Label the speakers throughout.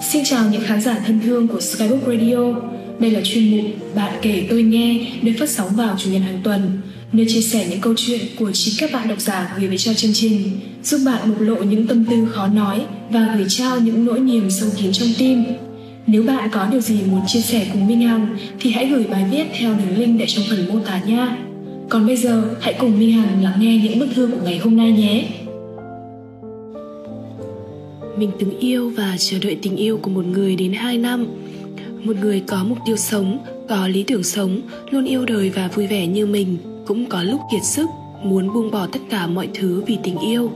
Speaker 1: Xin chào những khán giả thân thương của Skybook Radio. Đây là chuyên mục Bạn kể tôi nghe, nơi phát sóng vào chủ nhật hàng tuần, nơi chia sẻ những câu chuyện của chính các bạn độc giả gửi về cho chương trình, giúp bạn bộc lộ những tâm tư khó nói và gửi trao những nỗi niềm sâu kín trong tim. Nếu bạn có điều gì muốn chia sẻ cùng Minh Hằng thì hãy gửi bài viết theo đường link để trong phần mô tả nha. Còn bây giờ, hãy cùng Minh Hằng lắng nghe những bức thư của ngày hôm nay nhé.
Speaker 2: Mình từng yêu và chờ đợi tình yêu của một người đến 2 năm. Một người có mục tiêu sống, có lý tưởng sống, luôn yêu đời và vui vẻ như mình, cũng có lúc kiệt sức, muốn buông bỏ tất cả mọi thứ vì tình yêu.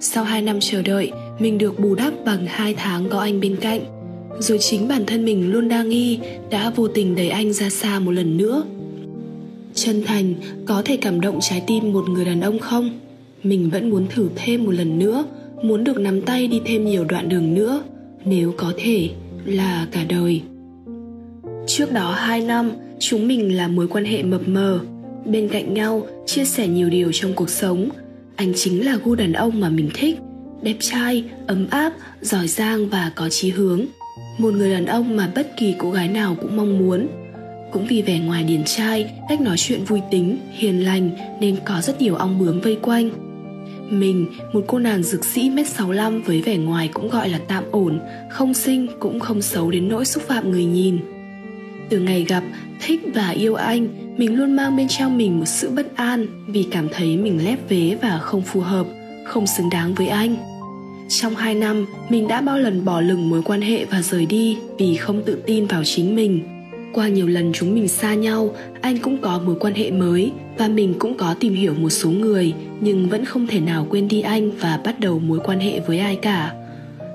Speaker 2: Sau 2 năm chờ đợi, mình được bù đắp bằng 2 tháng có anh bên cạnh. Rồi chính bản thân mình luôn đa nghi đã vô tình đẩy anh ra xa một lần nữa. Chân thành có thể cảm động trái tim một người đàn ông không? Mình vẫn muốn thử thêm một lần nữa muốn được nắm tay đi thêm nhiều đoạn đường nữa, nếu có thể, là cả đời. Trước đó 2 năm, chúng mình là mối quan hệ mập mờ. Bên cạnh nhau, chia sẻ nhiều điều trong cuộc sống. Anh chính là gu đàn ông mà mình thích. Đẹp trai, ấm áp, giỏi giang và có chí hướng. Một người đàn ông mà bất kỳ cô gái nào cũng mong muốn. Cũng vì vẻ ngoài điển trai, cách nói chuyện vui tính, hiền lành nên có rất nhiều ong bướm vây quanh mình, một cô nàng dược sĩ mét 65 với vẻ ngoài cũng gọi là tạm ổn, không xinh cũng không xấu đến nỗi xúc phạm người nhìn. Từ ngày gặp, thích và yêu anh, mình luôn mang bên trong mình một sự bất an vì cảm thấy mình lép vế và không phù hợp, không xứng đáng với anh. Trong hai năm, mình đã bao lần bỏ lửng mối quan hệ và rời đi vì không tự tin vào chính mình. Qua nhiều lần chúng mình xa nhau, anh cũng có mối quan hệ mới và mình cũng có tìm hiểu một số người nhưng vẫn không thể nào quên đi anh và bắt đầu mối quan hệ với ai cả.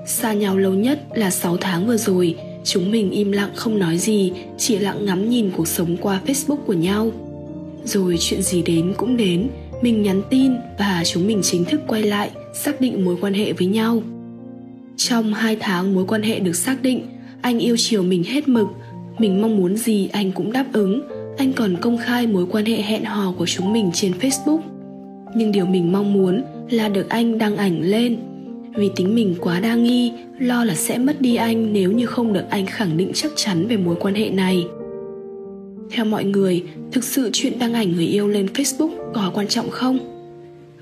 Speaker 2: Xa nhau lâu nhất là 6 tháng vừa rồi, chúng mình im lặng không nói gì, chỉ lặng ngắm nhìn cuộc sống qua Facebook của nhau. Rồi chuyện gì đến cũng đến, mình nhắn tin và chúng mình chính thức quay lại, xác định mối quan hệ với nhau. Trong hai tháng mối quan hệ được xác định, anh yêu chiều mình hết mực, mình mong muốn gì, anh cũng đáp ứng. Anh còn công khai mối quan hệ hẹn hò của chúng mình trên facebook. Nhưng điều mình mong muốn là được anh đăng ảnh lên. Vì tính mình quá đa nghi, lo là sẽ mất đi anh nếu như không được anh khẳng định chắc chắn về mối quan hệ này. Theo mọi người, thực sự chuyện đăng ảnh người yêu lên facebook có quan trọng không?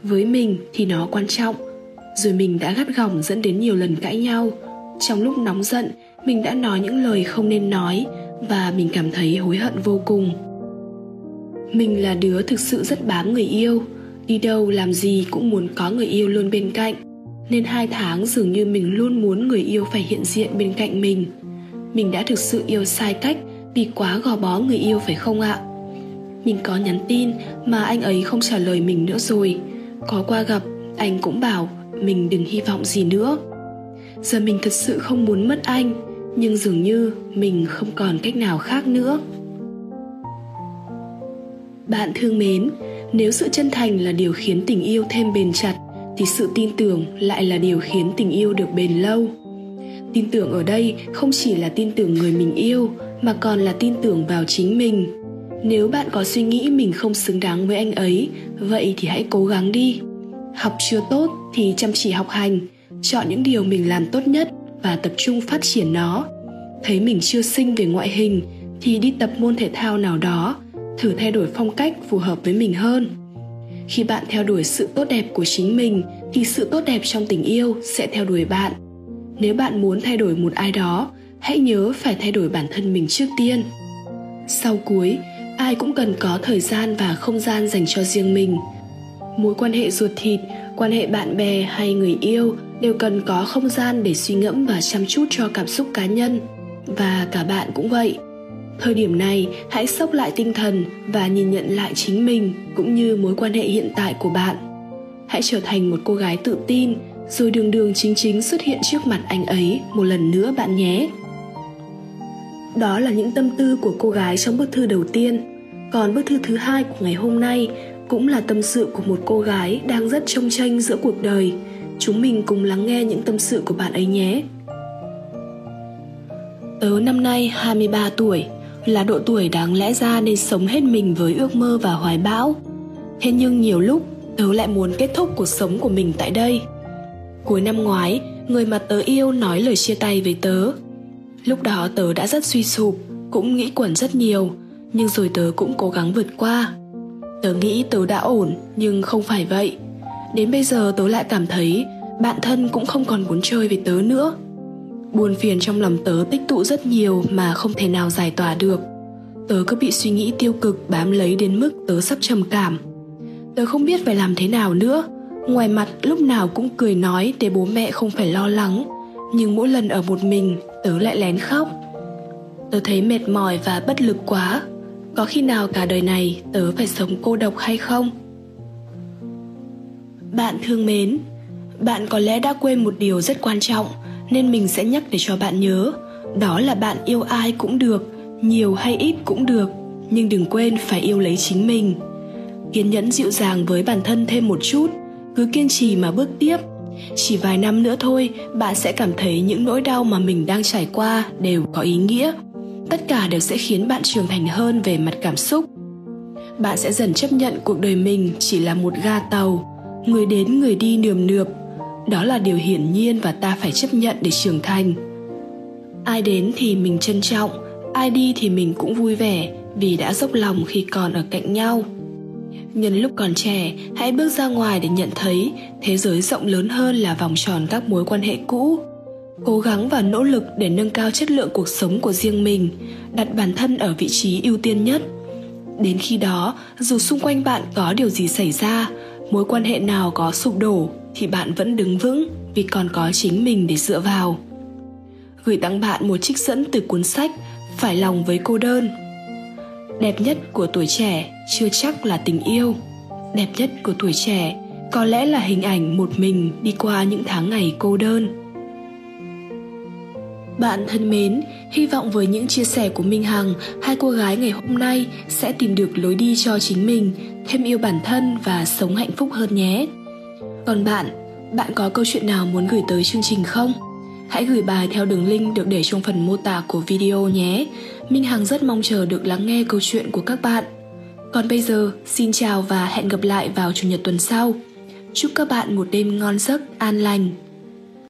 Speaker 2: Với mình thì nó quan trọng. Rồi mình đã gắt gỏng dẫn đến nhiều lần cãi nhau. Trong lúc nóng giận, mình đã nói những lời không nên nói và mình cảm thấy hối hận vô cùng. Mình là đứa thực sự rất bám người yêu, đi đâu làm gì cũng muốn có người yêu luôn bên cạnh, nên hai tháng dường như mình luôn muốn người yêu phải hiện diện bên cạnh mình. Mình đã thực sự yêu sai cách vì quá gò bó người yêu phải không ạ? Mình có nhắn tin mà anh ấy không trả lời mình nữa rồi. Có qua gặp, anh cũng bảo mình đừng hy vọng gì nữa. Giờ mình thật sự không muốn mất anh nhưng dường như mình không còn cách nào khác nữa. Bạn thương mến, nếu sự chân thành là điều khiến tình yêu thêm bền chặt, thì sự tin tưởng lại là điều khiến tình yêu được bền lâu. Tin tưởng ở đây không chỉ là tin tưởng người mình yêu, mà còn là tin tưởng vào chính mình. Nếu bạn có suy nghĩ mình không xứng đáng với anh ấy, vậy thì hãy cố gắng đi. Học chưa tốt thì chăm chỉ học hành, chọn những điều mình làm tốt nhất và tập trung phát triển nó. Thấy mình chưa xinh về ngoại hình, thì đi tập môn thể thao nào đó, thử thay đổi phong cách phù hợp với mình hơn. Khi bạn theo đuổi sự tốt đẹp của chính mình, thì sự tốt đẹp trong tình yêu sẽ theo đuổi bạn. Nếu bạn muốn thay đổi một ai đó, hãy nhớ phải thay đổi bản thân mình trước tiên. Sau cuối, ai cũng cần có thời gian và không gian dành cho riêng mình. Mối quan hệ ruột thịt, quan hệ bạn bè hay người yêu đều cần có không gian để suy ngẫm và chăm chút cho cảm xúc cá nhân. Và cả bạn cũng vậy. Thời điểm này, hãy sốc lại tinh thần và nhìn nhận lại chính mình cũng như mối quan hệ hiện tại của bạn. Hãy trở thành một cô gái tự tin, rồi đường đường chính chính xuất hiện trước mặt anh ấy một lần nữa bạn nhé. Đó là những tâm tư của cô gái trong bức thư đầu tiên. Còn bức thư thứ hai của ngày hôm nay cũng là tâm sự của một cô gái đang rất trông tranh giữa cuộc đời chúng mình cùng lắng nghe những tâm sự của bạn ấy nhé Tớ năm nay 23 tuổi, là độ tuổi đáng lẽ ra nên sống hết mình với ước mơ và hoài bão. Thế nhưng nhiều lúc tớ lại muốn kết thúc cuộc sống của mình tại đây. Cuối năm ngoái, người mà tớ yêu nói lời chia tay với tớ. Lúc đó tớ đã rất suy sụp, cũng nghĩ quẩn rất nhiều, nhưng rồi tớ cũng cố gắng vượt qua. Tớ nghĩ tớ đã ổn, nhưng không phải vậy. Đến bây giờ tớ lại cảm thấy bạn thân cũng không còn muốn chơi với tớ nữa. Buồn phiền trong lòng tớ tích tụ rất nhiều mà không thể nào giải tỏa được. Tớ cứ bị suy nghĩ tiêu cực bám lấy đến mức tớ sắp trầm cảm. Tớ không biết phải làm thế nào nữa. Ngoài mặt lúc nào cũng cười nói để bố mẹ không phải lo lắng. Nhưng mỗi lần ở một mình, tớ lại lén khóc. Tớ thấy mệt mỏi và bất lực quá. Có khi nào cả đời này tớ phải sống cô độc hay không? Bạn thương mến, bạn có lẽ đã quên một điều rất quan trọng nên mình sẽ nhắc để cho bạn nhớ. Đó là bạn yêu ai cũng được, nhiều hay ít cũng được, nhưng đừng quên phải yêu lấy chính mình. Kiên nhẫn dịu dàng với bản thân thêm một chút cứ kiên trì mà bước tiếp. Chỉ vài năm nữa thôi bạn sẽ cảm thấy những nỗi đau mà mình đang trải qua đều có ý nghĩa. Tất cả đều sẽ khiến bạn trưởng thành hơn về mặt cảm xúc. Bạn sẽ dần chấp nhận cuộc đời mình chỉ là một ga tàu người đến, người đi nườm nượp. Đó là điều hiển nhiên và ta phải chấp nhận để trưởng thành. Ai đến thì mình trân trọng, ai đi thì mình cũng vui vẻ vì đã dốc lòng khi còn ở cạnh nhau. Nhân lúc còn trẻ, hãy bước ra ngoài để nhận thấy thế giới rộng lớn hơn là vòng tròn các mối quan hệ cũ. Cố gắng và nỗ lực để nâng cao chất lượng cuộc sống của riêng mình, đặt bản thân ở vị trí ưu tiên nhất. Đến khi đó, dù xung quanh bạn có điều gì xảy ra mối quan hệ nào có sụp đổ thì bạn vẫn đứng vững vì còn có chính mình để dựa vào. Gửi tặng bạn một trích dẫn từ cuốn sách phải lòng với cô đơn. Đẹp nhất của tuổi trẻ chưa chắc là tình yêu. Đẹp nhất của tuổi trẻ có lẽ là hình ảnh một mình đi qua những tháng ngày cô đơn bạn thân mến, hy vọng với những chia sẻ của Minh Hằng, hai cô gái ngày hôm nay sẽ tìm được lối đi cho chính mình, thêm yêu bản thân và sống hạnh phúc hơn nhé. Còn bạn, bạn có câu chuyện nào muốn gửi tới chương trình không? Hãy gửi bài theo đường link được để trong phần mô tả của video nhé. Minh Hằng rất mong chờ được lắng nghe câu chuyện của các bạn. Còn bây giờ, xin chào và hẹn gặp lại vào Chủ nhật tuần sau. Chúc các bạn một đêm ngon giấc, an lành.